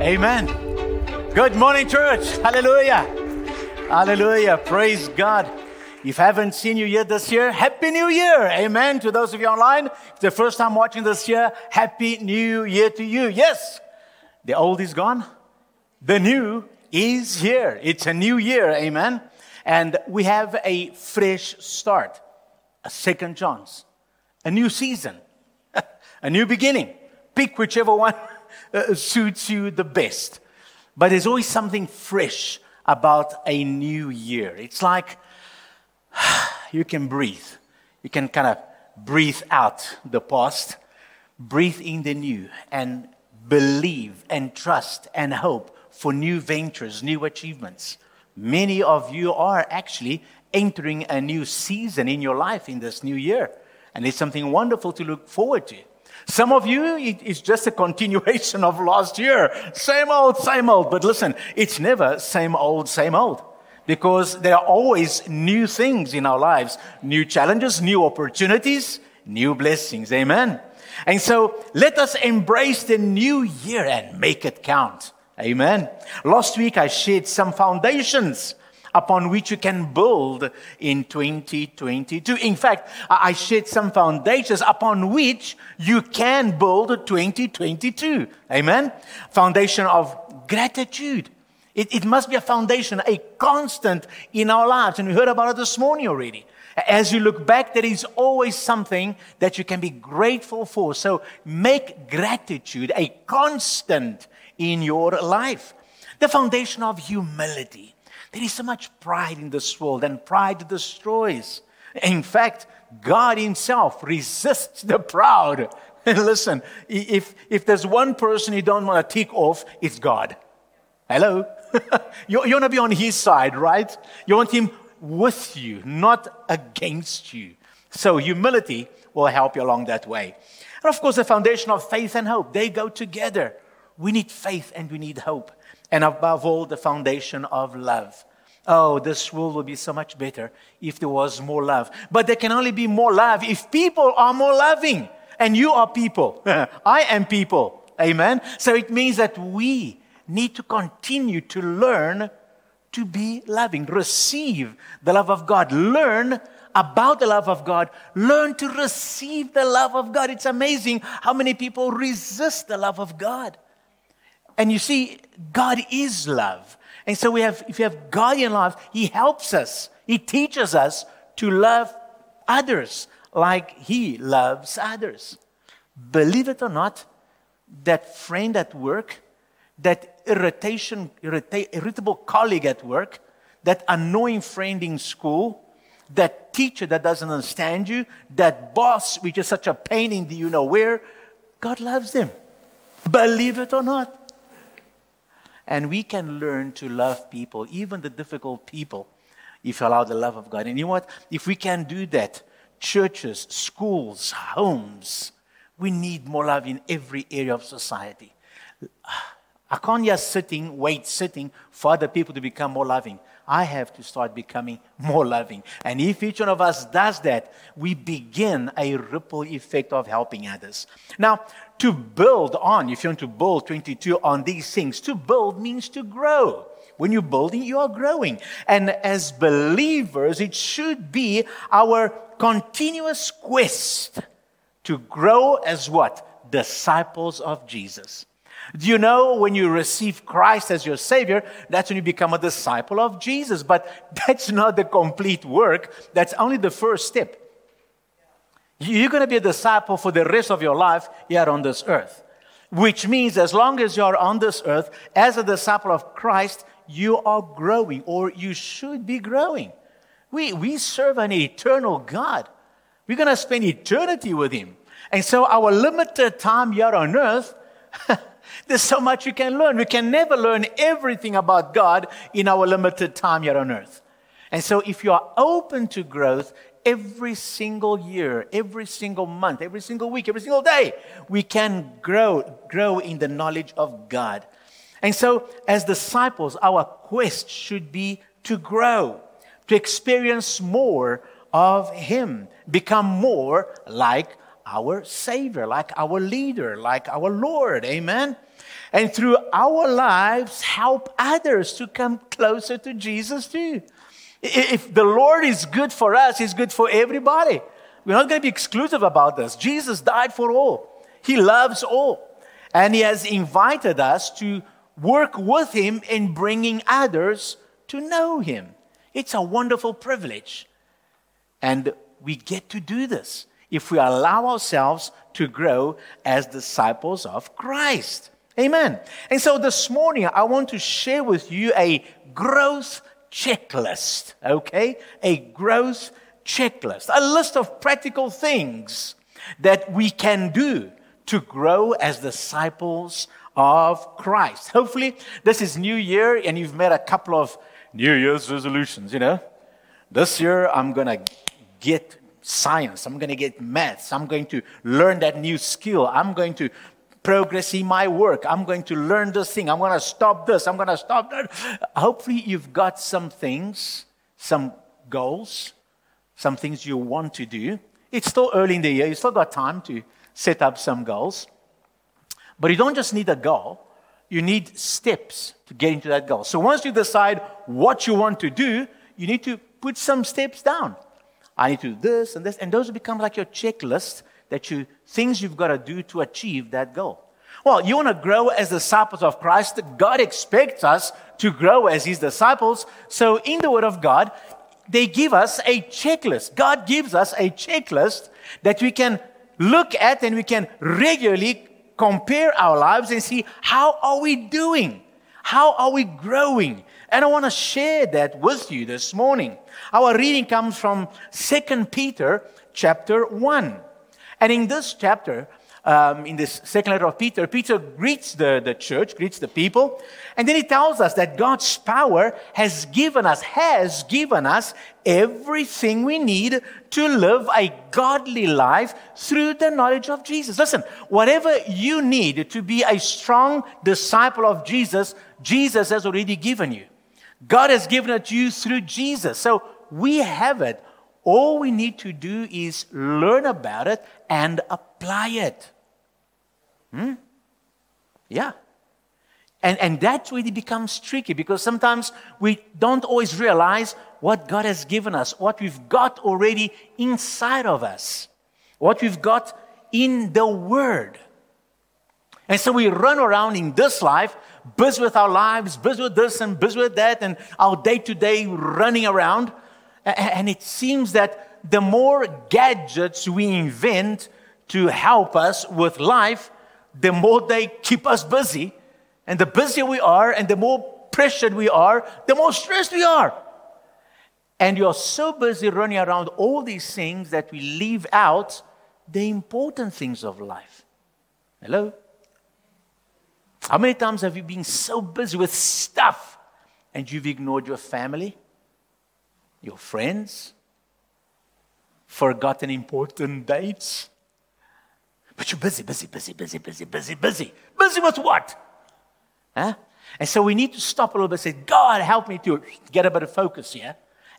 Amen. Good morning, church. Hallelujah. Hallelujah. Praise God. If I haven't seen you yet this year, Happy New Year. Amen. To those of you online, if the first time watching this year, Happy New Year to you. Yes, the old is gone. The new is here. It's a new year. Amen. And we have a fresh start, a second chance, a new season, a new beginning. Pick whichever one uh, suits you the best. But there's always something fresh about a new year. It's like you can breathe. You can kind of breathe out the past, breathe in the new, and believe and trust and hope for new ventures, new achievements. Many of you are actually entering a new season in your life in this new year. And it's something wonderful to look forward to. Some of you, it's just a continuation of last year. Same old, same old. But listen, it's never same old, same old. Because there are always new things in our lives, new challenges, new opportunities, new blessings. Amen. And so let us embrace the new year and make it count. Amen. Last week I shared some foundations upon which you can build in 2022. In fact, I shared some foundations upon which you can build 2022. Amen. Foundation of gratitude. It, it must be a foundation, a constant in our lives. And we heard about it this morning already. As you look back, there is always something that you can be grateful for. So make gratitude a constant in your life. The foundation of humility. There is so much pride in this world, and pride destroys. In fact, God Himself resists the proud. And listen, if, if there's one person you don't want to tick off, it's God. Hello? you, you want to be on His side, right? You want Him with you, not against you. So, humility will help you along that way. And of course, the foundation of faith and hope, they go together. We need faith and we need hope and above all, the foundation of love. Oh, this world would be so much better if there was more love. But there can only be more love if people are more loving. And you are people. I am people. Amen. So it means that we need to continue to learn to be loving, receive the love of God, learn about the love of God, learn to receive the love of God. It's amazing how many people resist the love of God. And you see, God is love. And so we have, if you have God in love, He helps us. He teaches us to love others like He loves others. Believe it or not, that friend at work, that irritation, irrita- irritable colleague at work, that annoying friend in school, that teacher that doesn't understand you, that boss which is such a pain in the you know where, God loves them. Believe it or not. And we can learn to love people, even the difficult people, if you allow the love of God. And you know what? If we can do that, churches, schools, homes, we need more love in every area of society. I can't just sitting, wait, sitting for other people to become more loving. I have to start becoming more loving. And if each one of us does that, we begin a ripple effect of helping others. Now, to build on, if you want to build 22 on these things, to build means to grow. When you're building, you are growing. And as believers, it should be our continuous quest to grow as what? Disciples of Jesus. Do you know when you receive Christ as your Savior, that's when you become a disciple of Jesus? But that's not the complete work, that's only the first step. You're going to be a disciple for the rest of your life here on this earth. Which means, as long as you're on this earth, as a disciple of Christ, you are growing, or you should be growing. We, we serve an eternal God. We're going to spend eternity with Him. And so, our limited time here on earth There's so much you can learn. We can never learn everything about God in our limited time here on earth. And so, if you are open to growth every single year, every single month, every single week, every single day, we can grow, grow in the knowledge of God. And so, as disciples, our quest should be to grow, to experience more of Him, become more like our Savior, like our leader, like our Lord. Amen. And through our lives, help others to come closer to Jesus too. If the Lord is good for us, He's good for everybody. We're not going to be exclusive about this. Jesus died for all, He loves all. And He has invited us to work with Him in bringing others to know Him. It's a wonderful privilege. And we get to do this if we allow ourselves to grow as disciples of Christ. Amen. And so this morning, I want to share with you a growth checklist, okay? A growth checklist, a list of practical things that we can do to grow as disciples of Christ. Hopefully, this is New Year and you've made a couple of New Year's resolutions, you know. This year, I'm going to get science. I'm going to get maths. I'm going to learn that new skill. I'm going to progress in my work. I'm going to learn this thing. I'm going to stop this. I'm going to stop that. Hopefully, you've got some things, some goals, some things you want to do. It's still early in the year. You've still got time to set up some goals. But you don't just need a goal, you need steps to get into that goal. So once you decide what you want to do, you need to put some steps down. I need to do this and this, and those become like your checklist that you things you've got to do to achieve that goal. Well, you want to grow as disciples of Christ. God expects us to grow as his disciples. So in the word of God, they give us a checklist. God gives us a checklist that we can look at and we can regularly compare our lives and see how are we doing? How are we growing? And I want to share that with you this morning. Our reading comes from 2 Peter chapter 1. And in this chapter, um, in this second letter of Peter, Peter greets the, the church, greets the people, and then he tells us that God's power has given us, has given us everything we need to live a godly life through the knowledge of Jesus. Listen, whatever you need to be a strong disciple of Jesus, Jesus has already given you. God has given it to you through Jesus. So we have it. All we need to do is learn about it and apply it. Hmm? Yeah. And, and that really becomes tricky because sometimes we don't always realize what God has given us, what we've got already inside of us, what we've got in the Word. And so we run around in this life, busy with our lives, busy with this and busy with that, and our day to day running around. And it seems that the more gadgets we invent to help us with life, the more they keep us busy. And the busier we are, and the more pressured we are, the more stressed we are. And you're so busy running around all these things that we leave out the important things of life. Hello? How many times have you been so busy with stuff and you've ignored your family, your friends, forgotten important dates? But you're busy, busy, busy, busy, busy, busy, busy. Busy with what? Huh? And so we need to stop a little bit and say, God, help me to get a bit of focus here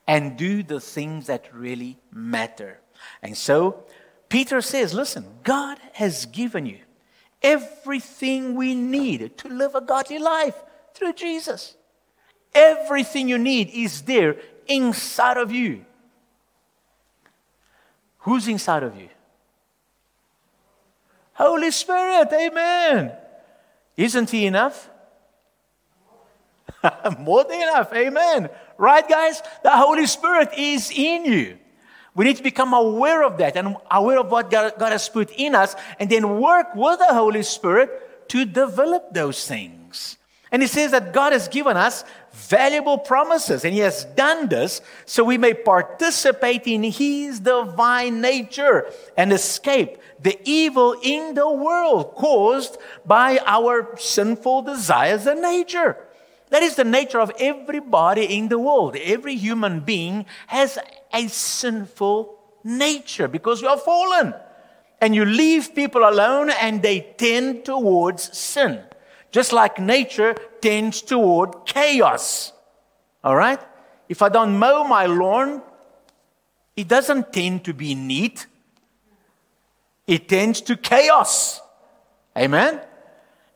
and do the things that really matter. And so Peter says, listen, God has given you everything we need to live a godly life through Jesus. Everything you need is there inside of you. Who's inside of you? Holy Spirit, amen. Isn't He enough? More than enough, amen. Right, guys? The Holy Spirit is in you. We need to become aware of that and aware of what God, God has put in us and then work with the Holy Spirit to develop those things. And he says that God has given us valuable promises, and He has done this so we may participate in His divine nature and escape the evil in the world caused by our sinful desires and nature. That is the nature of everybody in the world. Every human being has a sinful nature because you are fallen. And you leave people alone and they tend towards sin just like nature tends toward chaos. All right? If I don't mow my lawn, it doesn't tend to be neat, it tends to chaos. Amen?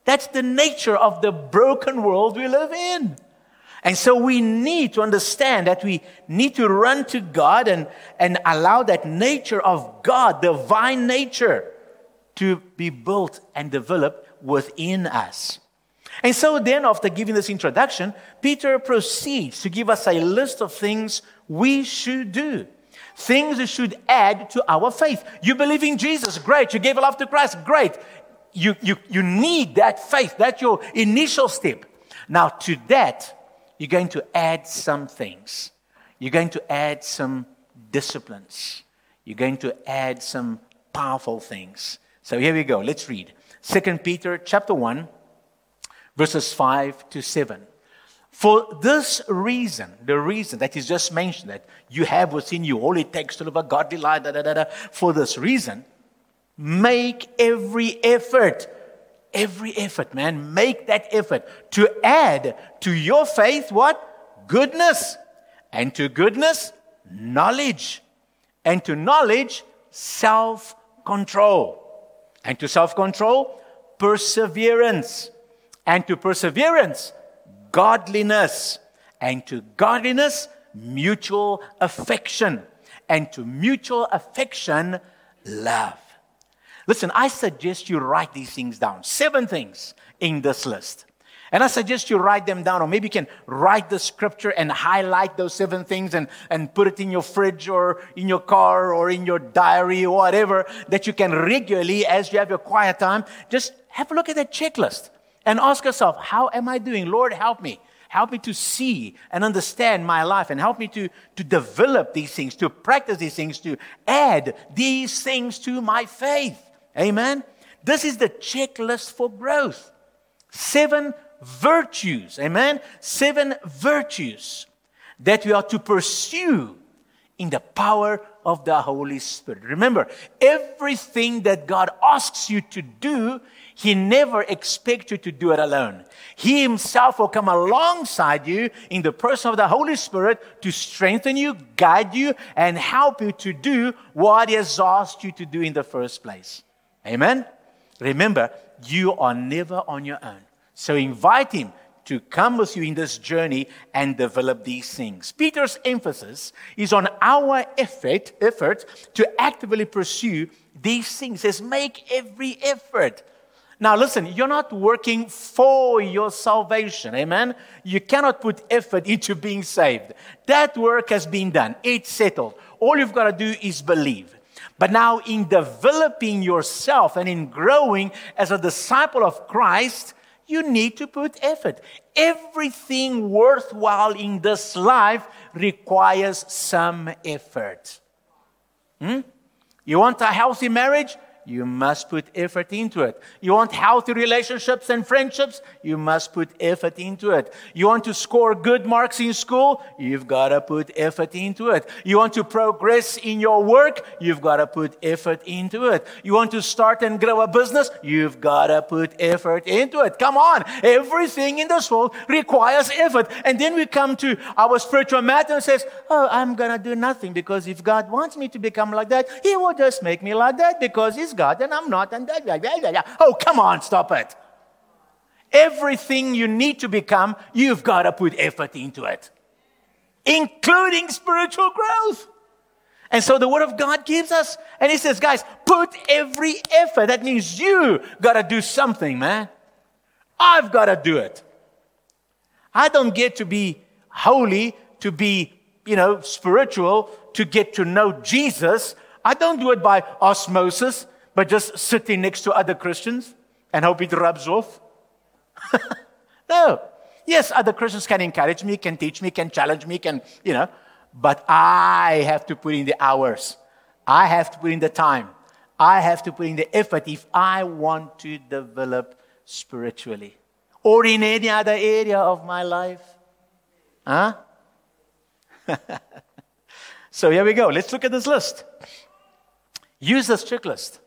That's the nature of the broken world we live in. And so we need to understand that we need to run to God and, and allow that nature of God, divine nature, to be built and developed within us. And so then, after giving this introduction, Peter proceeds to give us a list of things we should do. Things that should add to our faith. You believe in Jesus, great. You gave a life to Christ, great. You, you, you need that faith. That's your initial step. Now, to that, you're going to add some things. You're going to add some disciplines. You're going to add some powerful things. So here we go. Let's read. 2 Peter chapter 1, verses 5 to 7. For this reason, the reason that is just mentioned, that you have within you all it takes to live a godly life, da, da, da, da, for this reason, make every effort every effort, man. Make that effort to add to your faith what? Goodness. And to goodness, knowledge. And to knowledge, self control. And to self control, perseverance. And to perseverance, godliness. And to godliness, mutual affection. And to mutual affection, love. Listen, I suggest you write these things down. Seven things in this list. And I suggest you write them down, or maybe you can write the scripture and highlight those seven things and, and put it in your fridge or in your car or in your diary or whatever that you can regularly, as you have your quiet time, just have a look at that checklist and ask yourself, How am I doing? Lord, help me. Help me to see and understand my life and help me to, to develop these things, to practice these things, to add these things to my faith. Amen. This is the checklist for growth. Seven virtues. Amen. Seven virtues that we are to pursue in the power of the Holy Spirit. Remember, everything that God asks you to do, He never expects you to do it alone. He Himself will come alongside you in the person of the Holy Spirit to strengthen you, guide you, and help you to do what He has asked you to do in the first place. Amen? Remember, you are never on your own. So invite him to come with you in this journey and develop these things. Peter's emphasis is on our effort, effort to actively pursue these things. Says, make every effort. Now, listen, you're not working for your salvation. Amen? You cannot put effort into being saved. That work has been done, it's settled. All you've got to do is believe. But now, in developing yourself and in growing as a disciple of Christ, you need to put effort. Everything worthwhile in this life requires some effort. Hmm? You want a healthy marriage? You must put effort into it. You want healthy relationships and friendships? You must put effort into it. You want to score good marks in school? You've got to put effort into it. You want to progress in your work? You've got to put effort into it. You want to start and grow a business? You've got to put effort into it. Come on. Everything in this world requires effort. And then we come to our spiritual matter and says, Oh, I'm going to do nothing because if God wants me to become like that, He will just make me like that because He's God and I'm not. And blah, blah, blah, oh, come on, stop it. Everything you need to become, you've got to put effort into it, including spiritual growth. And so the Word of God gives us, and He says, guys, put every effort. That means you got to do something, man. I've got to do it. I don't get to be holy, to be, you know, spiritual, to get to know Jesus. I don't do it by osmosis but just sitting next to other Christians and hope it rubs off? no. Yes, other Christians can encourage me, can teach me, can challenge me, can, you know, but I have to put in the hours. I have to put in the time. I have to put in the effort if I want to develop spiritually or in any other area of my life. Huh? so here we go. Let's look at this list. Use this checklist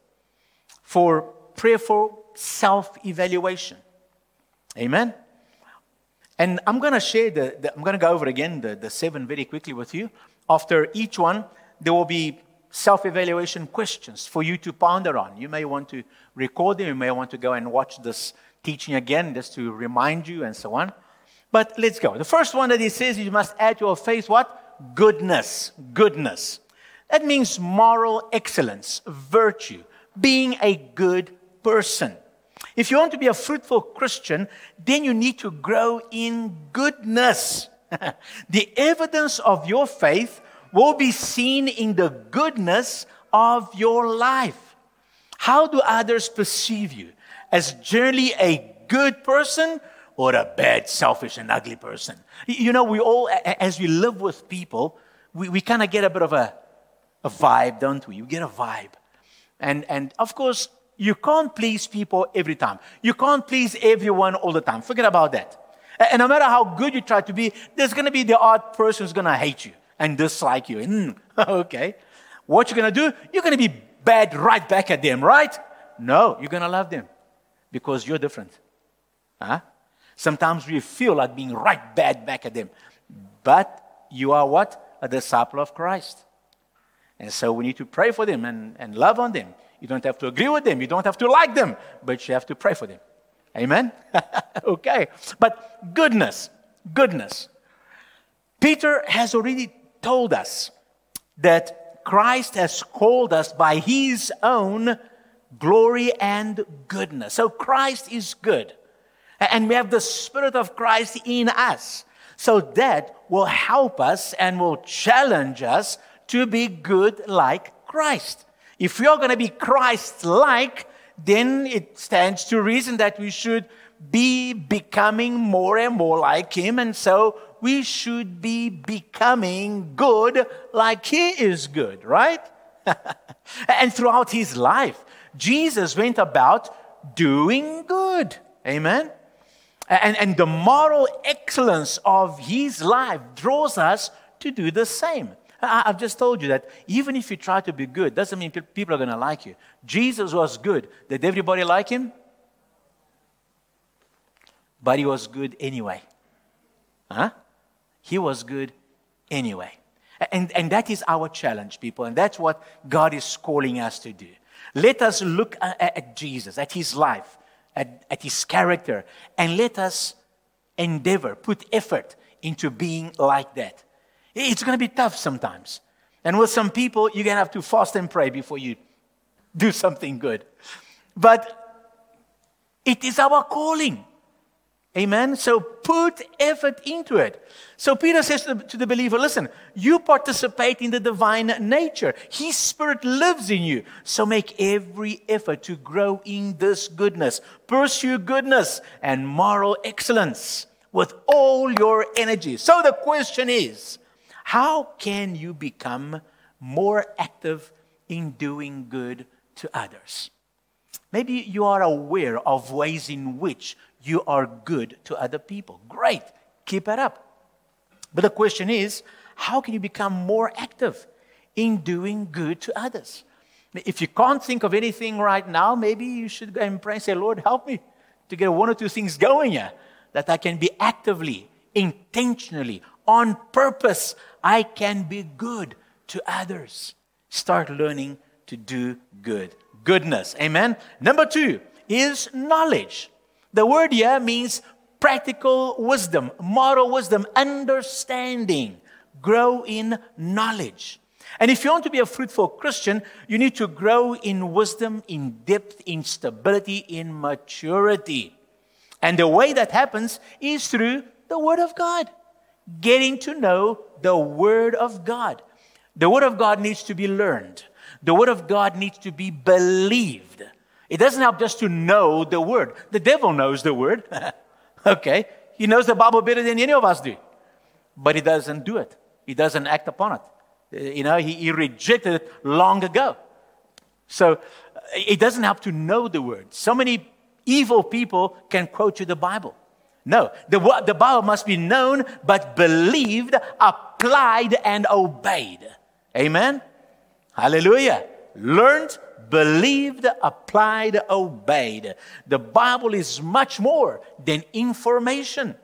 for prayerful self evaluation. Amen. And I'm going to share the, the I'm going to go over again the, the seven very quickly with you. After each one, there will be self evaluation questions for you to ponder on. You may want to record them, you may want to go and watch this teaching again just to remind you and so on. But let's go. The first one that he says you must add to your faith what? Goodness. Goodness. That means moral excellence, virtue, being a good person. If you want to be a fruitful Christian, then you need to grow in goodness. the evidence of your faith will be seen in the goodness of your life. How do others perceive you? As generally a good person or a bad, selfish, and ugly person? You know, we all, as we live with people, we, we kind of get a bit of a, a vibe, don't we? You get a vibe. And, and of course, you can't please people every time. You can't please everyone all the time. Forget about that. And no matter how good you try to be, there's going to be the odd person who's going to hate you and dislike you. Mm, okay. What you're going to do? You're going to be bad right back at them, right? No, you're going to love them because you're different. Huh? Sometimes we feel like being right bad back at them. But you are what? A disciple of Christ. And so we need to pray for them and, and love on them. You don't have to agree with them. You don't have to like them, but you have to pray for them. Amen? okay. But goodness, goodness. Peter has already told us that Christ has called us by his own glory and goodness. So Christ is good. And we have the Spirit of Christ in us. So that will help us and will challenge us to be good like Christ. If we are going to be Christ like, then it stands to reason that we should be becoming more and more like Him. And so we should be becoming good like He is good, right? and throughout His life, Jesus went about doing good. Amen? And, and the moral excellence of His life draws us to do the same. I've just told you that even if you try to be good, doesn't mean people are going to like you. Jesus was good. Did everybody like him? But he was good anyway. Huh? He was good anyway. And, and that is our challenge, people. And that's what God is calling us to do. Let us look at, at Jesus, at his life, at, at his character, and let us endeavor, put effort into being like that. It's going to be tough sometimes. And with some people, you're going to have to fast and pray before you do something good. But it is our calling. Amen. So put effort into it. So Peter says to the, to the, believer, listen, you participate in the divine nature. His spirit lives in you. So make every effort to grow in this goodness. Pursue goodness and moral excellence with all your energy. So the question is, how can you become more active in doing good to others? Maybe you are aware of ways in which you are good to other people. Great, keep it up. But the question is, how can you become more active in doing good to others? If you can't think of anything right now, maybe you should go and pray and say, Lord, help me to get one or two things going here that I can be actively, intentionally, on purpose, I can be good to others. Start learning to do good. Goodness. Amen. Number two is knowledge. The word here means practical wisdom, moral wisdom, understanding. Grow in knowledge. And if you want to be a fruitful Christian, you need to grow in wisdom, in depth, in stability, in maturity. And the way that happens is through the Word of God getting to know the Word of God. The Word of God needs to be learned, the Word of God needs to be believed. It doesn't help just to know the Word. The devil knows the Word. okay? He knows the Bible better than any of us do. But he doesn't do it, he doesn't act upon it. Uh, you know, he, he rejected it long ago. So uh, it doesn't help to know the Word. So many evil people can quote you the Bible. No, the, the Bible must be known, but believed, applied, and obeyed. Amen? Hallelujah. Learned, believed, applied, obeyed. The Bible is much more than information.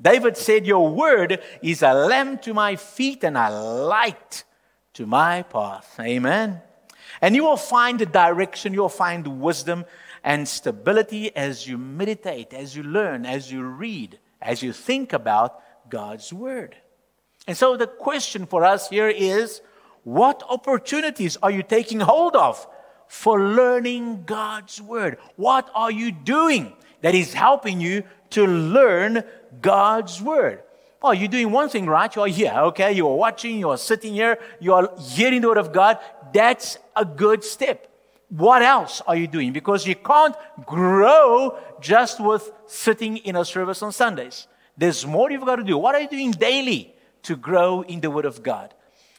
David said, Your word is a lamp to my feet and a light to my path. Amen. And you will find the direction, you will find wisdom, and stability as you meditate, as you learn, as you read, as you think about God's Word. And so the question for us here is what opportunities are you taking hold of for learning God's Word? What are you doing that is helping you to learn God's Word? Oh, you're doing one thing right. You're here, okay? You're watching, you're sitting here, you're hearing the Word of God. That's a good step. What else are you doing? Because you can't grow just with sitting in a service on Sundays. There's more you've got to do. What are you doing daily to grow in the Word of God?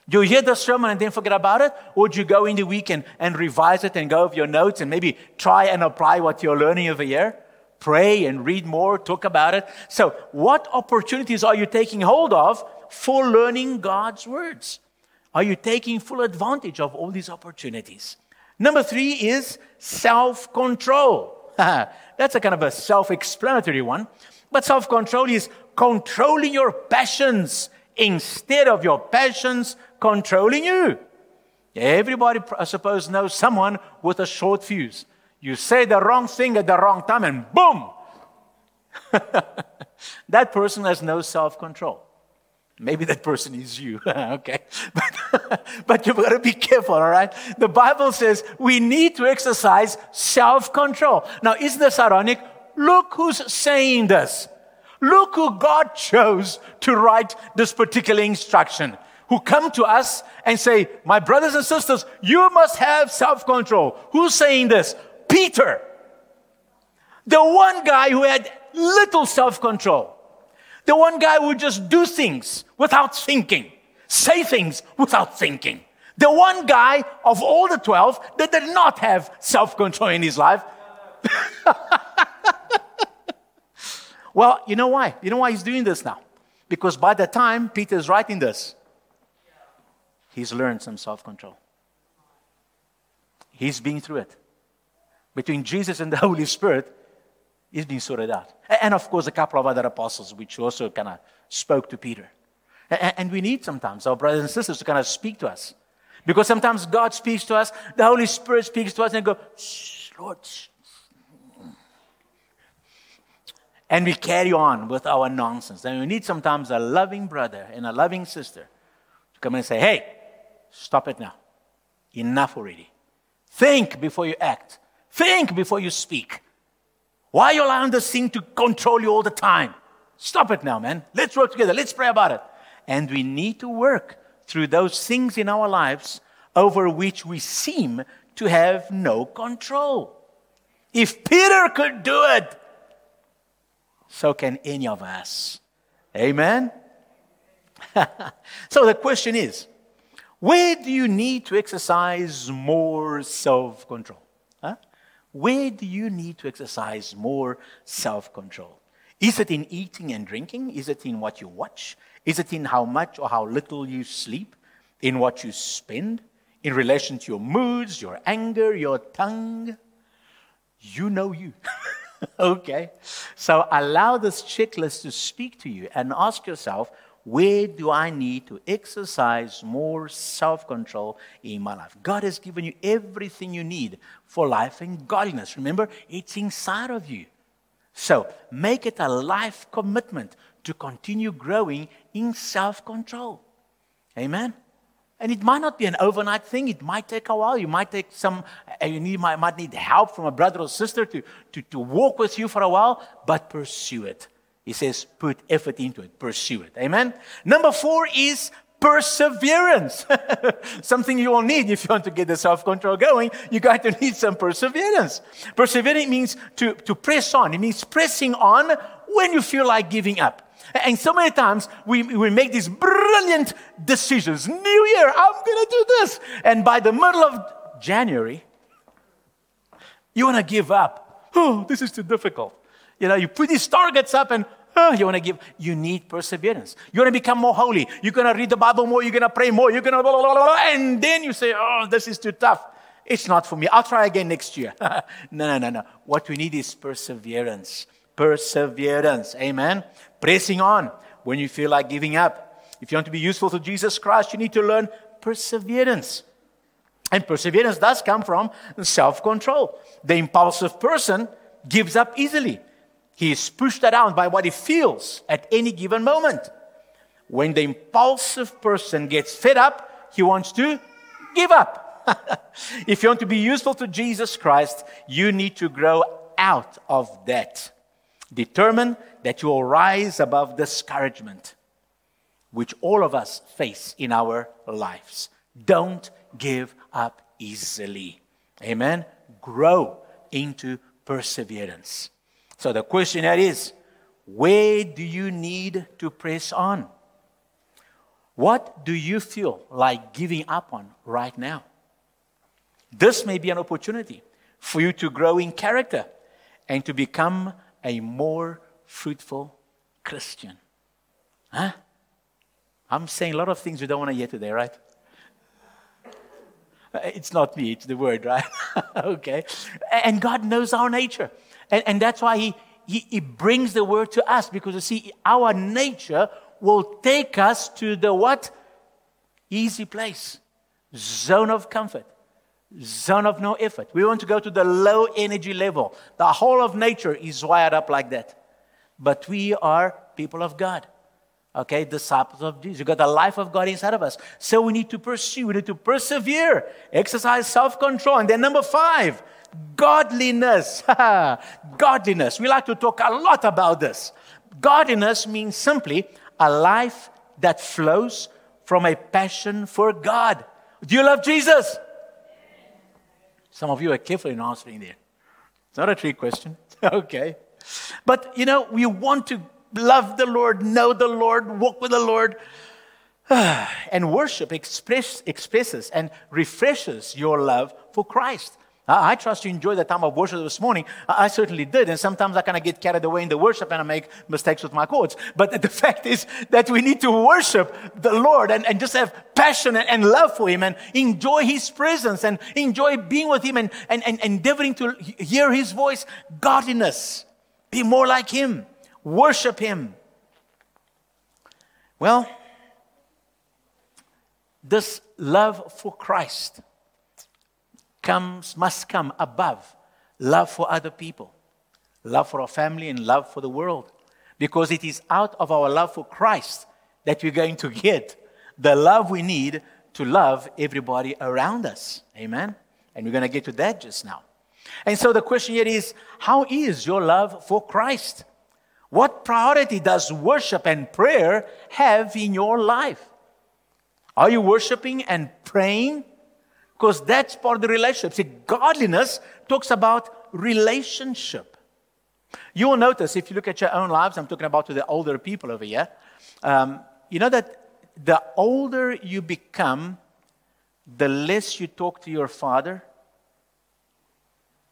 Do you hear the sermon and then forget about it? Or do you go in the week and, and revise it and go over your notes and maybe try and apply what you're learning over here? Pray and read more, talk about it. So, what opportunities are you taking hold of for learning God's words? Are you taking full advantage of all these opportunities? Number three is self control. That's a kind of a self explanatory one. But self control is controlling your passions instead of your passions controlling you. Everybody, I suppose, knows someone with a short fuse. You say the wrong thing at the wrong time, and boom! that person has no self control. Maybe that person is you, okay? But, but you've got to be careful, all right? The Bible says we need to exercise self control. Now, isn't this ironic? Look who's saying this. Look who God chose to write this particular instruction, who come to us and say, My brothers and sisters, you must have self control. Who's saying this? Peter. The one guy who had little self control. The one guy who just do things without thinking, say things without thinking. The one guy of all the 12 that did not have self control in his life. Well, you know why? You know why he's doing this now? Because by the time Peter is writing this, he's learned some self control. He's been through it. Between Jesus and the Holy Spirit, he's been sorted out. And of course, a couple of other apostles, which also kind of spoke to Peter. And we need sometimes our brothers and sisters to kind of speak to us. Because sometimes God speaks to us, the Holy Spirit speaks to us, and go, shh, Lord, shh, and we carry on with our nonsense. And we need sometimes a loving brother and a loving sister to come and say, hey, stop it now. Enough already. Think before you act. Think before you speak. Why are you allowing this thing to control you all the time? Stop it now, man. Let's work together. Let's pray about it. And we need to work through those things in our lives over which we seem to have no control. If Peter could do it, so can any of us. Amen? so the question is where do you need to exercise more self control? Where do you need to exercise more self control? Is it in eating and drinking? Is it in what you watch? Is it in how much or how little you sleep? In what you spend? In relation to your moods, your anger, your tongue? You know you. okay? So allow this checklist to speak to you and ask yourself, where do I need to exercise more self control in my life? God has given you everything you need for life and godliness. Remember, it's inside of you. So make it a life commitment to continue growing in self control. Amen. And it might not be an overnight thing. It might take a while. You might take some, you need, might, might need help from a brother or sister to, to, to walk with you for a while, but pursue it. He says, put effort into it, pursue it. Amen. Number four is perseverance. Something you will need if you want to get the self control going. You got to need some perseverance. Persevering means to, to press on, it means pressing on when you feel like giving up. And so many times we, we make these brilliant decisions. New year, I'm going to do this. And by the middle of January, you want to give up. Oh, this is too difficult. You know, you put these targets up and oh, you want to give, you need perseverance. You want to become more holy. You're going to read the Bible more. You're going to pray more. You're going to, blah, blah, blah, blah, and then you say, oh, this is too tough. It's not for me. I'll try again next year. no, no, no, no. What we need is perseverance. Perseverance. Amen pressing on when you feel like giving up. If you want to be useful to Jesus Christ, you need to learn perseverance. And perseverance does come from self control. The impulsive person gives up easily. He is pushed around by what he feels at any given moment. When the impulsive person gets fed up, he wants to give up. if you want to be useful to Jesus Christ, you need to grow out of that. Determine that you will rise above discouragement, which all of us face in our lives. Don't give up easily. Amen. Grow into perseverance. So the question here is where do you need to press on? What do you feel like giving up on right now? This may be an opportunity for you to grow in character and to become a more fruitful Christian. Huh? I'm saying a lot of things you don't want to hear today, right? It's not me, it's the word, right? okay. And God knows our nature. And, and that's why he, he, he brings the word to us because you see, our nature will take us to the what? Easy place, zone of comfort zone of no effort. We want to go to the low energy level. The whole of nature is wired up like that. But we are people of God. Okay, disciples of Jesus. We've got the life of God inside of us. So we need to pursue, we need to persevere, exercise self control. And then, number five, godliness. godliness. We like to talk a lot about this. Godliness means simply a life that flows from a passion for God. Do you love Jesus? Some of you are careful in answering there. It's not a trick question. okay. But, you know, we want to love the Lord, know the Lord, walk with the Lord. and worship express, expresses and refreshes your love for Christ. I trust you enjoyed the time of worship this morning. I certainly did. And sometimes I kind of get carried away in the worship and I make mistakes with my chords. But the fact is that we need to worship the Lord and, and just have passion and, love for Him and enjoy His presence and enjoy being with Him and, and, and endeavoring to hear His voice. Godliness. Be more like Him. Worship Him. Well, this love for Christ comes, must come above love for other people, love for our family, and love for the world. Because it is out of our love for Christ that we're going to get the love we need to love everybody around us. Amen? And we're going to get to that just now. And so the question here is how is your love for Christ? What priority does worship and prayer have in your life? Are you worshiping and praying because that's part of the relationship. See, godliness talks about relationship. You will notice if you look at your own lives, I'm talking about to the older people over here, um, you know that the older you become, the less you talk to your father.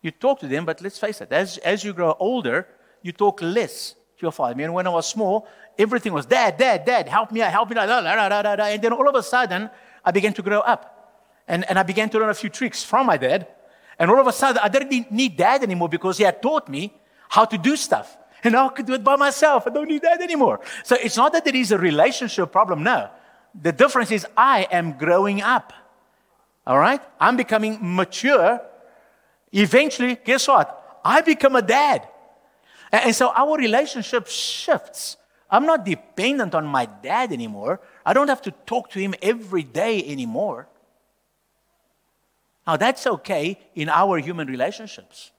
You talk to them, but let's face it, as, as you grow older, you talk less to your father. I mean, when I was small, everything was dad, dad, dad, help me out, help me out, and then all of a sudden, I began to grow up. And, and I began to learn a few tricks from my dad. And all of a sudden, I didn't need dad anymore because he had taught me how to do stuff. And now I could do it by myself. I don't need dad anymore. So it's not that there is a relationship problem. No. The difference is I am growing up. All right? I'm becoming mature. Eventually, guess what? I become a dad. And so our relationship shifts. I'm not dependent on my dad anymore. I don't have to talk to him every day anymore. Now, that's okay in our human relationships.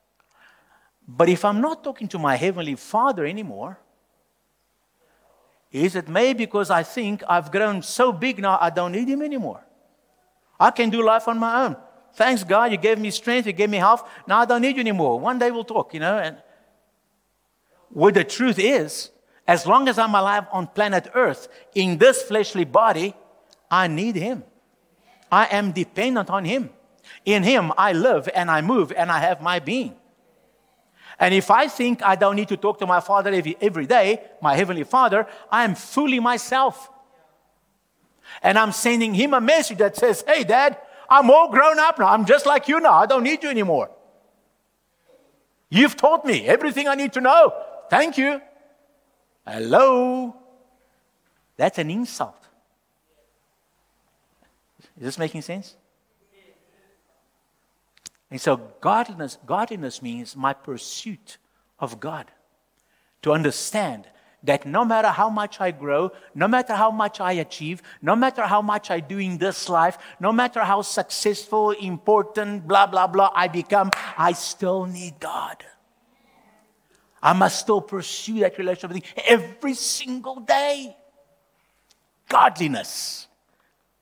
But if I'm not talking to my Heavenly Father anymore, is it maybe because I think I've grown so big now I don't need Him anymore? I can do life on my own. Thanks God, you gave me strength, you gave me health. Now I don't need you anymore. One day we'll talk, you know. And what the truth is, as long as I'm alive on planet Earth in this fleshly body, I need Him. I am dependent on Him. In Him, I live and I move and I have my being. And if I think I don't need to talk to my Father every, every day, my Heavenly Father, I am fooling myself. And I'm sending Him a message that says, Hey, Dad, I'm all grown up now. I'm just like you now. I don't need you anymore. You've taught me everything I need to know. Thank you. Hello. That's an insult. Is this making sense? And so godliness, godliness means my pursuit of God. To understand that no matter how much I grow, no matter how much I achieve, no matter how much I do in this life, no matter how successful, important, blah, blah, blah I become, I still need God. I must still pursue that relationship with Him every single day. Godliness.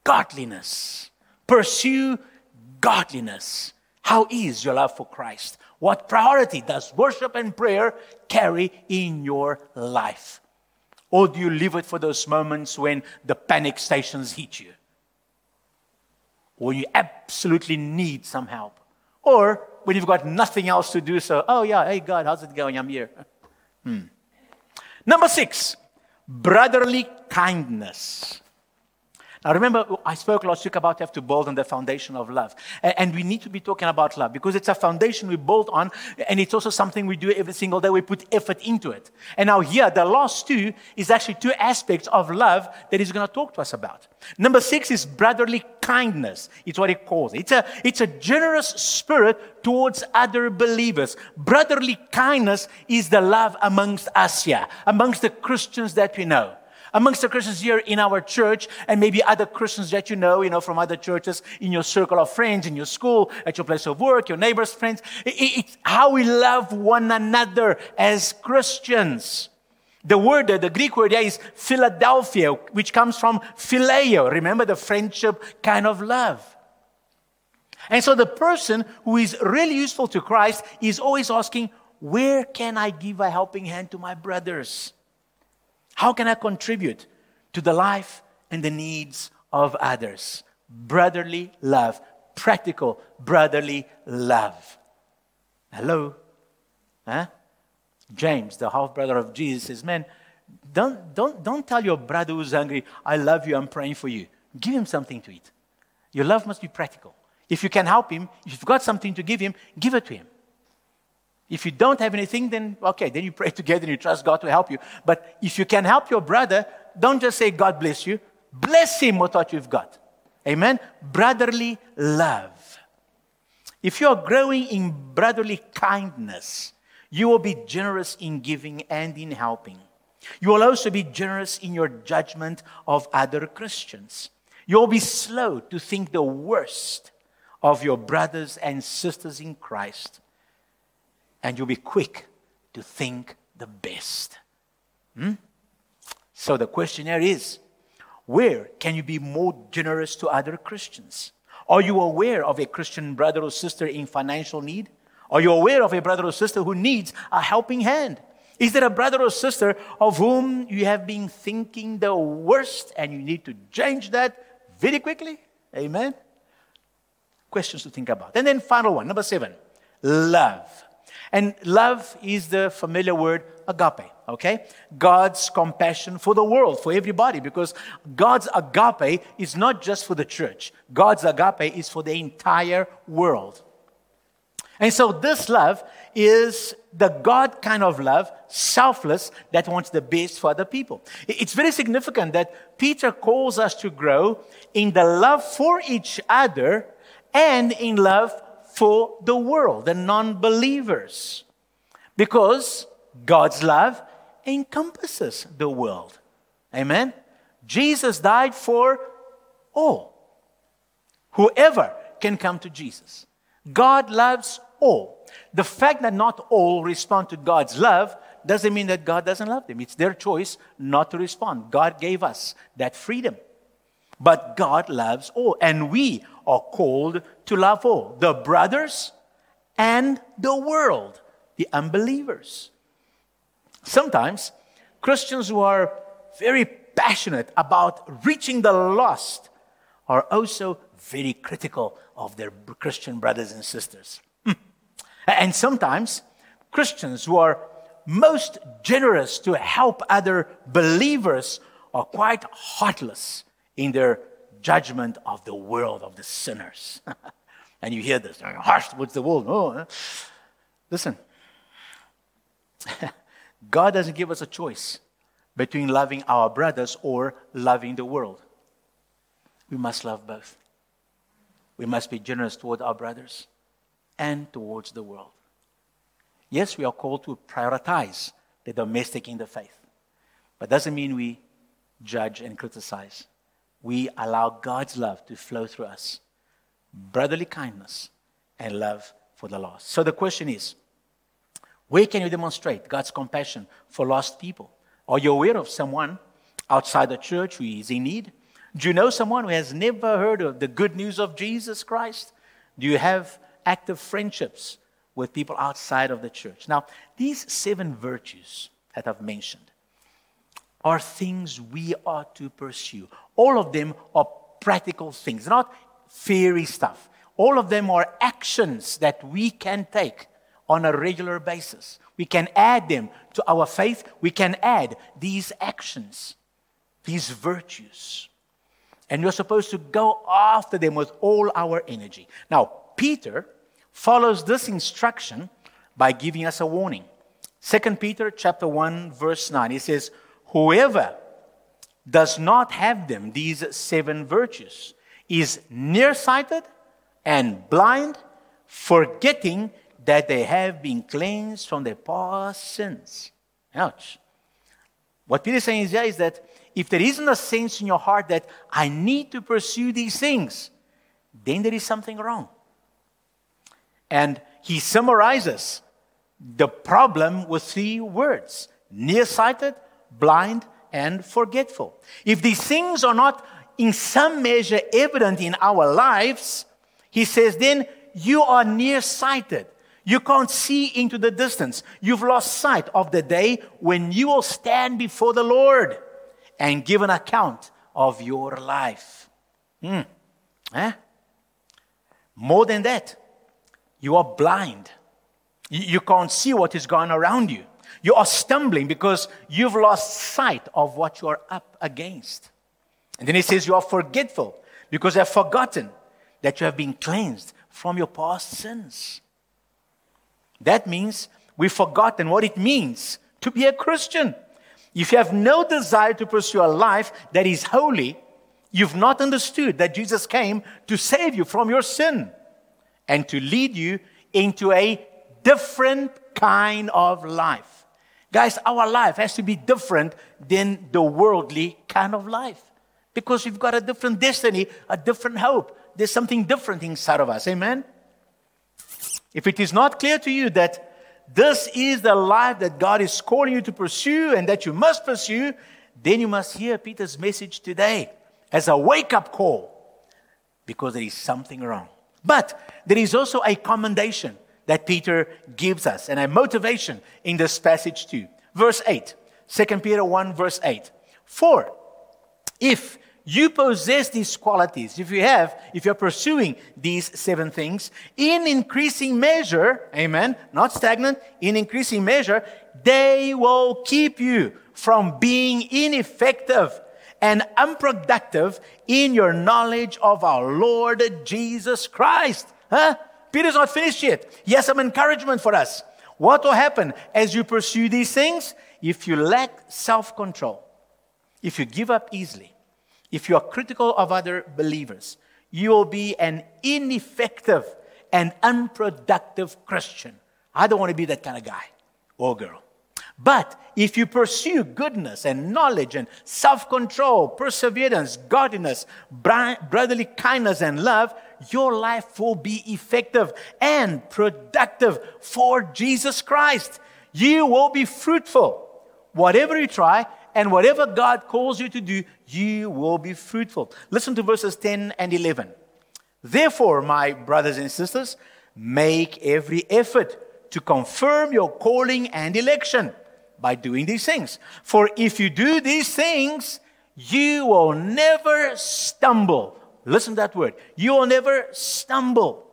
Godliness. Pursue godliness. How is your love for Christ? What priority does worship and prayer carry in your life? Or do you leave it for those moments when the panic stations hit you? Or you absolutely need some help? Or when you've got nothing else to do, so, oh yeah, hey God, how's it going? I'm here. Hmm. Number six, brotherly kindness. Now, remember, I spoke last week about have to build on the foundation of love. And we need to be talking about love because it's a foundation we build on, and it's also something we do every single day. We put effort into it. And now, here, the last two is actually two aspects of love that he's going to talk to us about. Number six is brotherly kindness. It's what he calls it. It's a, it's a generous spirit towards other believers. Brotherly kindness is the love amongst us here, amongst the Christians that we know amongst the Christians here in our church and maybe other Christians that you know, you know, from other churches in your circle of friends, in your school, at your place of work, your neighbors' friends. It's how we love one another as Christians. The word, the Greek word there is Philadelphia, which comes from phileo. Remember the friendship kind of love. And so the person who is really useful to Christ is always asking, where can I give a helping hand to my brothers? How can I contribute to the life and the needs of others? Brotherly love, practical brotherly love. Hello? Huh? James, the half brother of Jesus, says, Man, don't, don't, don't tell your brother who's hungry, I love you, I'm praying for you. Give him something to eat. Your love must be practical. If you can help him, if you've got something to give him, give it to him. If you don't have anything, then okay, then you pray together and you trust God to help you. But if you can help your brother, don't just say, God bless you. Bless him with what you've got. Amen? Brotherly love. If you are growing in brotherly kindness, you will be generous in giving and in helping. You will also be generous in your judgment of other Christians. You will be slow to think the worst of your brothers and sisters in Christ and you'll be quick to think the best. Hmm? So the questionnaire is where can you be more generous to other Christians? Are you aware of a Christian brother or sister in financial need? Are you aware of a brother or sister who needs a helping hand? Is there a brother or sister of whom you have been thinking the worst and you need to change that very quickly? Amen. Questions to think about. And then, final one, number seven love. And love is the familiar word agape, okay? God's compassion for the world, for everybody, because God's agape is not just for the church. God's agape is for the entire world. And so this love is the God kind of love, selfless, that wants the best for other people. It's very significant that Peter calls us to grow in the love for each other and in love for the world, the non believers. Because God's love encompasses the world. Amen? Jesus died for all. Whoever can come to Jesus. God loves all. The fact that not all respond to God's love doesn't mean that God doesn't love them. It's their choice not to respond. God gave us that freedom. But God loves all. And we are called to love all the brothers and the world, the unbelievers. Sometimes Christians who are very passionate about reaching the lost are also very critical of their Christian brothers and sisters. Hmm. And sometimes Christians who are most generous to help other believers are quite heartless in their judgment of the world, of the sinners. and you hear this, harsh towards the world. Oh, listen, God doesn't give us a choice between loving our brothers or loving the world. We must love both. We must be generous toward our brothers and towards the world. Yes, we are called to prioritize the domestic in the faith, but doesn't mean we judge and criticize. We allow God's love to flow through us, brotherly kindness and love for the lost. So the question is, where can you demonstrate God's compassion for lost people? Are you aware of someone outside the church who is in need? Do you know someone who has never heard of the good news of Jesus Christ? Do you have active friendships with people outside of the church? Now, these seven virtues that I've mentioned are things we ought to pursue. All of them are practical things, not fairy stuff. All of them are actions that we can take on a regular basis. We can add them to our faith. We can add these actions, these virtues. And we're supposed to go after them with all our energy. Now, Peter follows this instruction by giving us a warning. 2 Peter chapter 1 verse 9 he says whoever does not have them these seven virtues is nearsighted and blind forgetting that they have been cleansed from their past sins. Ouch. What Peter is saying is that if there isn't a sense in your heart that I need to pursue these things, then there is something wrong. And he summarizes the problem with three words nearsighted, blind, and forgetful. If these things are not in some measure evident in our lives, he says, then you are nearsighted. You can't see into the distance. You've lost sight of the day when you will stand before the Lord and give an account of your life. Hmm. Eh? More than that, you are blind. You can't see what is going around you. You are stumbling because you've lost sight of what you are up against. And then he says you are forgetful because you have forgotten that you have been cleansed from your past sins. That means we've forgotten what it means to be a Christian. If you have no desire to pursue a life that is holy, you've not understood that Jesus came to save you from your sin and to lead you into a different kind of life. Guys, our life has to be different than the worldly kind of life because we've got a different destiny, a different hope. There's something different inside of us. Amen? If it is not clear to you that this is the life that God is calling you to pursue and that you must pursue, then you must hear Peter's message today as a wake up call because there is something wrong. But there is also a commendation that Peter gives us and a motivation in this passage too. Verse 8, 2 Peter 1, verse 8. For if you possess these qualities, if you have, if you're pursuing these seven things in increasing measure, amen, not stagnant, in increasing measure, they will keep you from being ineffective and unproductive in your knowledge of our Lord Jesus Christ. Huh? Peter's not finished yet. He has some encouragement for us. What will happen as you pursue these things? If you lack self control, if you give up easily, if you are critical of other believers, you will be an ineffective and unproductive Christian. I don't want to be that kind of guy or girl. But if you pursue goodness and knowledge and self control, perseverance, godliness, brotherly kindness, and love, your life will be effective and productive for Jesus Christ. You will be fruitful. Whatever you try, and whatever God calls you to do, you will be fruitful. Listen to verses 10 and 11. Therefore, my brothers and sisters, make every effort to confirm your calling and election by doing these things. For if you do these things, you will never stumble. Listen to that word. You will never stumble.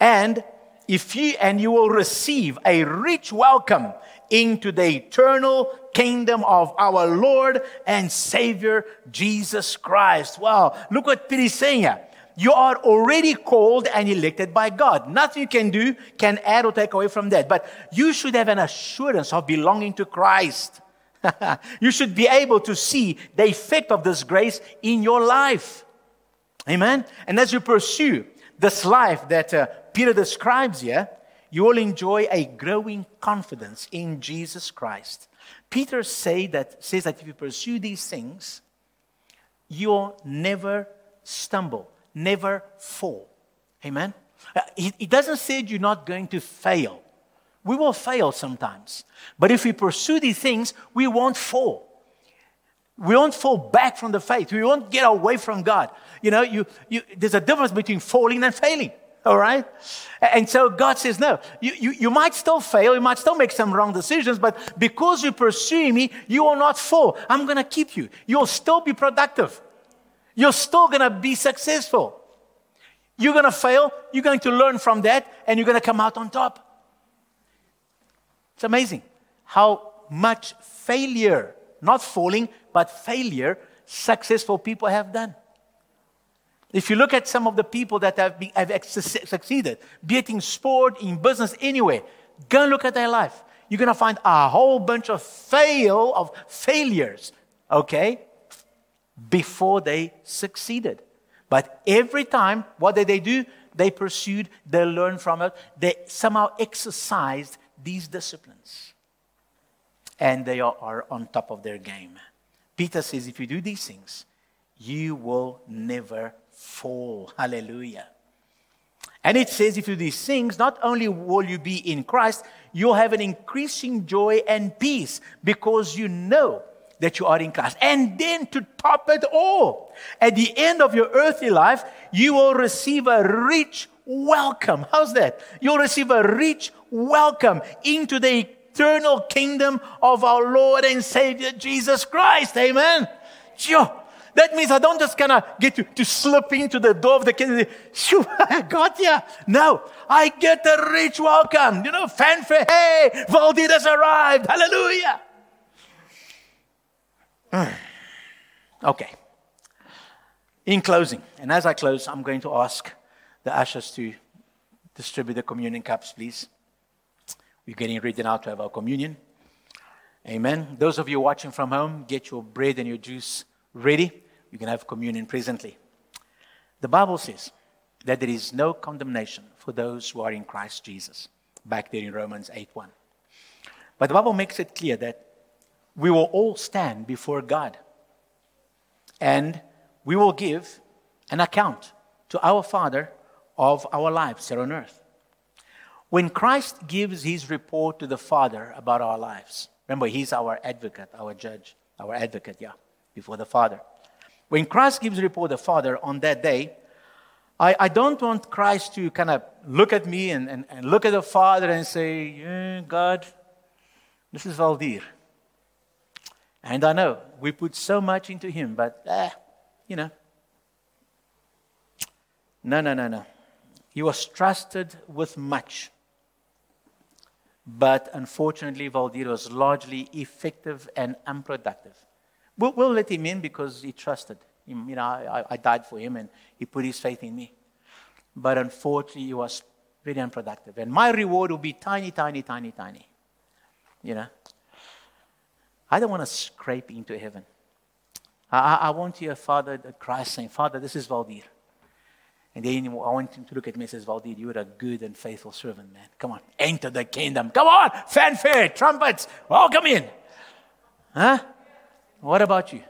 And if you and you will receive a rich welcome into the eternal kingdom of our Lord and Savior Jesus Christ. Wow, look what Peter is saying here. You are already called and elected by God. Nothing you can do can add or take away from that. But you should have an assurance of belonging to Christ. you should be able to see the effect of this grace in your life. Amen. And as you pursue this life that uh, Peter describes here, you will enjoy a growing confidence in Jesus Christ. Peter say that, says that if you pursue these things, you'll never stumble, never fall. Amen? Uh, he, he doesn't say you're not going to fail. We will fail sometimes. But if we pursue these things, we won't fall. We won't fall back from the faith. We won't get away from God. You know, you, you, there's a difference between falling and failing. All right? And so God says, no, you, you, you might still fail. You might still make some wrong decisions, but because you pursue me, you will not fall. I'm going to keep you. You'll still be productive. You're still going to be successful. You're going to fail. You're going to learn from that, and you're going to come out on top. It's amazing how much failure, not falling, but failure, successful people have done. If you look at some of the people that have, been, have succeeded, be it in sport, in business, anywhere, go and look at their life. You're going to find a whole bunch of fail of failures, okay, before they succeeded. But every time, what did they do? They pursued, they learned from it, they somehow exercised these disciplines. And they are, on top of their game. Peter says, if you do these things, you will never fall. Hallelujah. And it says, if you do these things, not only will you be in Christ, you'll have an increasing joy and peace because you know that you are in Christ. And then to top it all, at the end of your earthly life, you will receive a rich welcome. How's that? You'll receive a rich welcome into the eternal kingdom of our Lord and Savior Jesus Christ. Amen. That means I don't just kind of get to, to slip into the door of the kingdom. Shoo, I got ya. No, I get a rich welcome. You know, fanfare. Hey, Valdir has arrived. Hallelujah. Okay. In closing, and as I close, I'm going to ask the ushers to distribute the communion cups, please. We're getting ready now to have our communion. Amen. Those of you watching from home, get your bread and your juice ready. You can have communion presently. The Bible says that there is no condemnation for those who are in Christ Jesus, back there in Romans 8 1. But the Bible makes it clear that we will all stand before God and we will give an account to our Father of our lives here on earth. When Christ gives his report to the Father about our lives, remember, he's our advocate, our judge, our advocate, yeah, before the Father. When Christ gives report to the Father on that day, I, I don't want Christ to kind of look at me and, and, and look at the Father and say, yeah, God, this is Valdir. And I know we put so much into him, but, eh, you know. No, no, no, no. He was trusted with much. But unfortunately, Valdir was largely effective and unproductive. We'll, we'll let him in because he trusted. You know, I, I died for him and he put his faith in me. But unfortunately, he was very unproductive. And my reward will be tiny, tiny, tiny, tiny. You know? I don't want to scrape into heaven. I, I want hear Father uh, Christ saying, Father, this is Valdir. And then I want him to look at me and says, Valdir, you are a good and faithful servant, man. Come on, enter the kingdom. Come on, fanfare, trumpets, welcome in. Huh? What about you?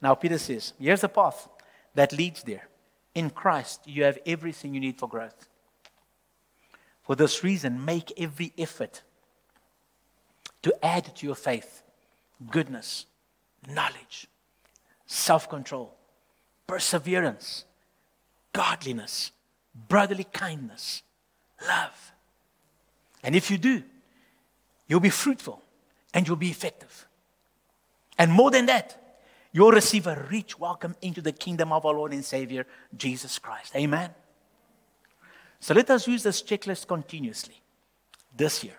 Now, Peter says, here's the path that leads there. In Christ, you have everything you need for growth. For this reason, make every effort to add to your faith goodness, knowledge, self control, perseverance, godliness, brotherly kindness, love. And if you do, you'll be fruitful and you'll be effective. And more than that, you'll receive a rich welcome into the kingdom of our Lord and Savior, Jesus Christ. Amen. So let us use this checklist continuously this year.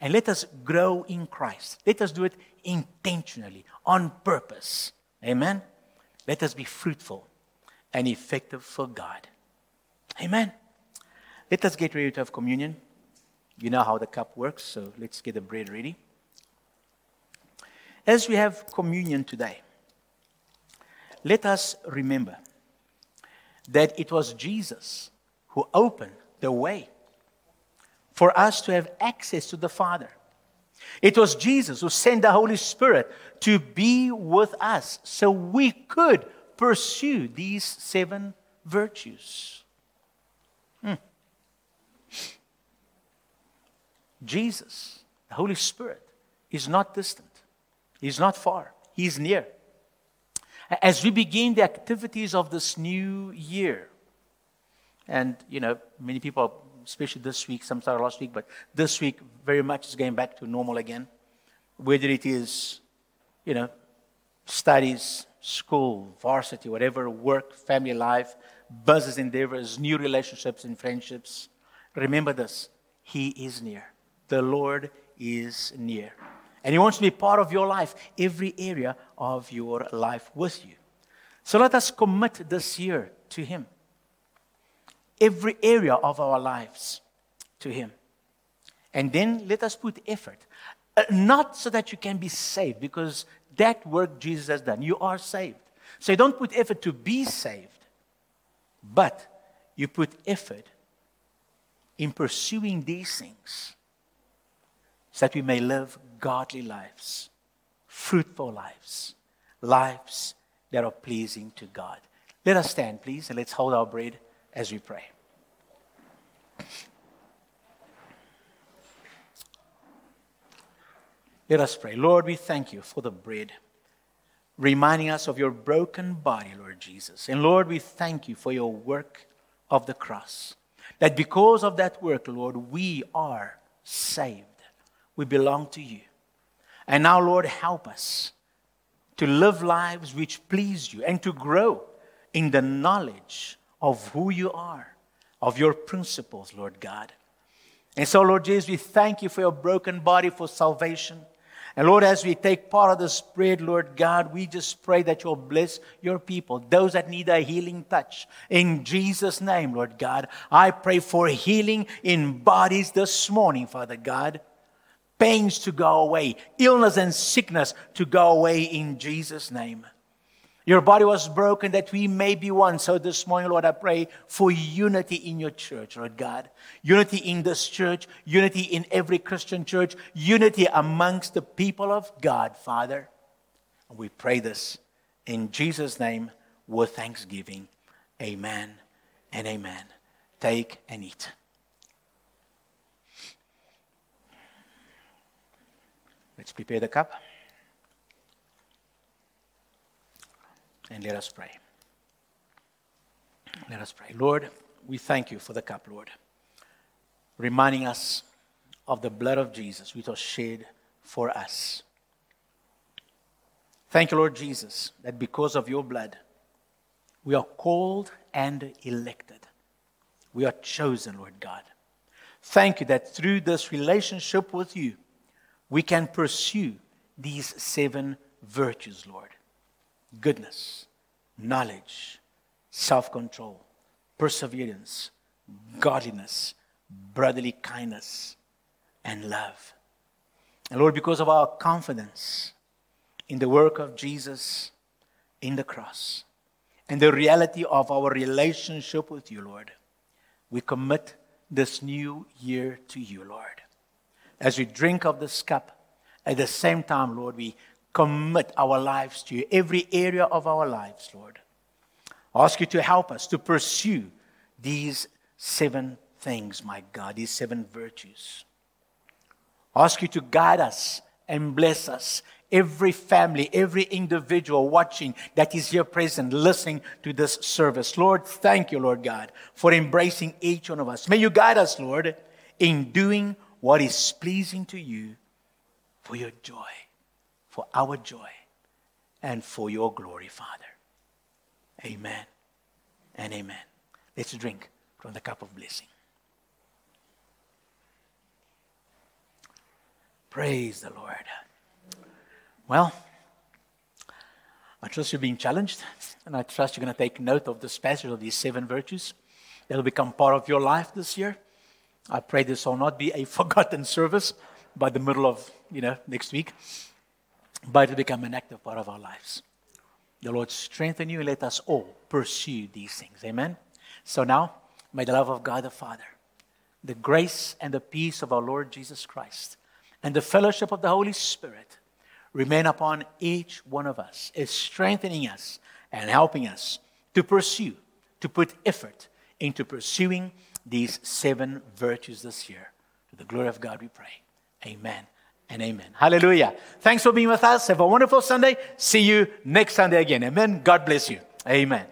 And let us grow in Christ. Let us do it intentionally, on purpose. Amen. Let us be fruitful and effective for God. Amen. Let us get ready to have communion. You know how the cup works, so let's get the bread ready. As we have communion today, let us remember that it was Jesus who opened the way for us to have access to the Father. It was Jesus who sent the Holy Spirit to be with us so we could pursue these seven virtues. Hmm. Jesus, the Holy Spirit, is not distant, He's not far, He's near. As we begin the activities of this new year, and you know, many people, especially this week, some started last week, but this week very much is going back to normal again. Whether it is, you know, studies, school, varsity, whatever, work, family life, business endeavors, new relationships and friendships. Remember this He is near. The Lord is near. And He wants to be part of your life, every area of your life with you. So let us commit this year to Him, every area of our lives to Him. And then let us put effort, uh, not so that you can be saved, because that work Jesus has done. You are saved. So don't put effort to be saved, but you put effort in pursuing these things so that we may live godly lives, fruitful lives, lives that are pleasing to God. Let us stand, please, and let's hold our bread as we pray. Let us pray. Lord, we thank you for the bread, reminding us of your broken body, Lord Jesus. And Lord, we thank you for your work of the cross. That because of that work, Lord, we are saved we belong to you. And now, Lord, help us to live lives which please you and to grow in the knowledge of who you are, of your principles, Lord God. And so, Lord Jesus, we thank you for your broken body for salvation. And Lord, as we take part of this bread, Lord God, we just pray that you'll bless your people, those that need a healing touch. In Jesus' name, Lord God, I pray for healing in bodies this morning, Father God pains to go away, illness and sickness to go away in Jesus' name. Your body was broken that we may be one. So this morning, Lord, I pray for unity in your church, Lord God. Unity in this church, unity in every Christian church, unity amongst the people of God, Father. And we pray this in Jesus' name with thanksgiving. Amen and amen. Take and eat. Let's prepare the cup. And let us pray. Let us pray. Lord, we thank you for the cup, Lord, reminding us of the blood of Jesus which was shed for us. Thank you, Lord Jesus, that because of your blood, we are called and elected. We are chosen, Lord God. Thank you that through this relationship with you, we can pursue these seven virtues, Lord goodness, knowledge, self control, perseverance, godliness, brotherly kindness, and love. And Lord, because of our confidence in the work of Jesus in the cross and the reality of our relationship with you, Lord, we commit this new year to you, Lord as we drink of this cup, at the same time, Lord, we commit our lives to you, every area of our lives, Lord. I ask you to help us to pursue these seven things, my God, these seven virtues. I ask you to guide us and bless us, every family, every individual watching that is here present, listening to this service. Lord, thank you, Lord God, for embracing each one of us. May you guide us, Lord, in doing what is pleasing to you for your joy, for our joy, and for your glory, Father. Amen and amen. Let's drink from the cup of blessing. Praise the Lord. Well, I trust you're being challenged, and I trust you're going to take note of this passage of these seven virtues. They'll become part of your life this year. I pray this will not be a forgotten service by the middle of, you know, next week, but it become an active part of our lives. The Lord strengthen you and let us all pursue these things. Amen. So now, may the love of God the Father, the grace and the peace of our Lord Jesus Christ, and the fellowship of the Holy Spirit remain upon each one of us, is strengthening us and helping us to pursue, to put effort into pursuing these seven virtues this year. To the glory of God, we pray. Amen and amen. Hallelujah. Thanks for being with us. Have a wonderful Sunday. See you next Sunday again. Amen. God bless you. Amen.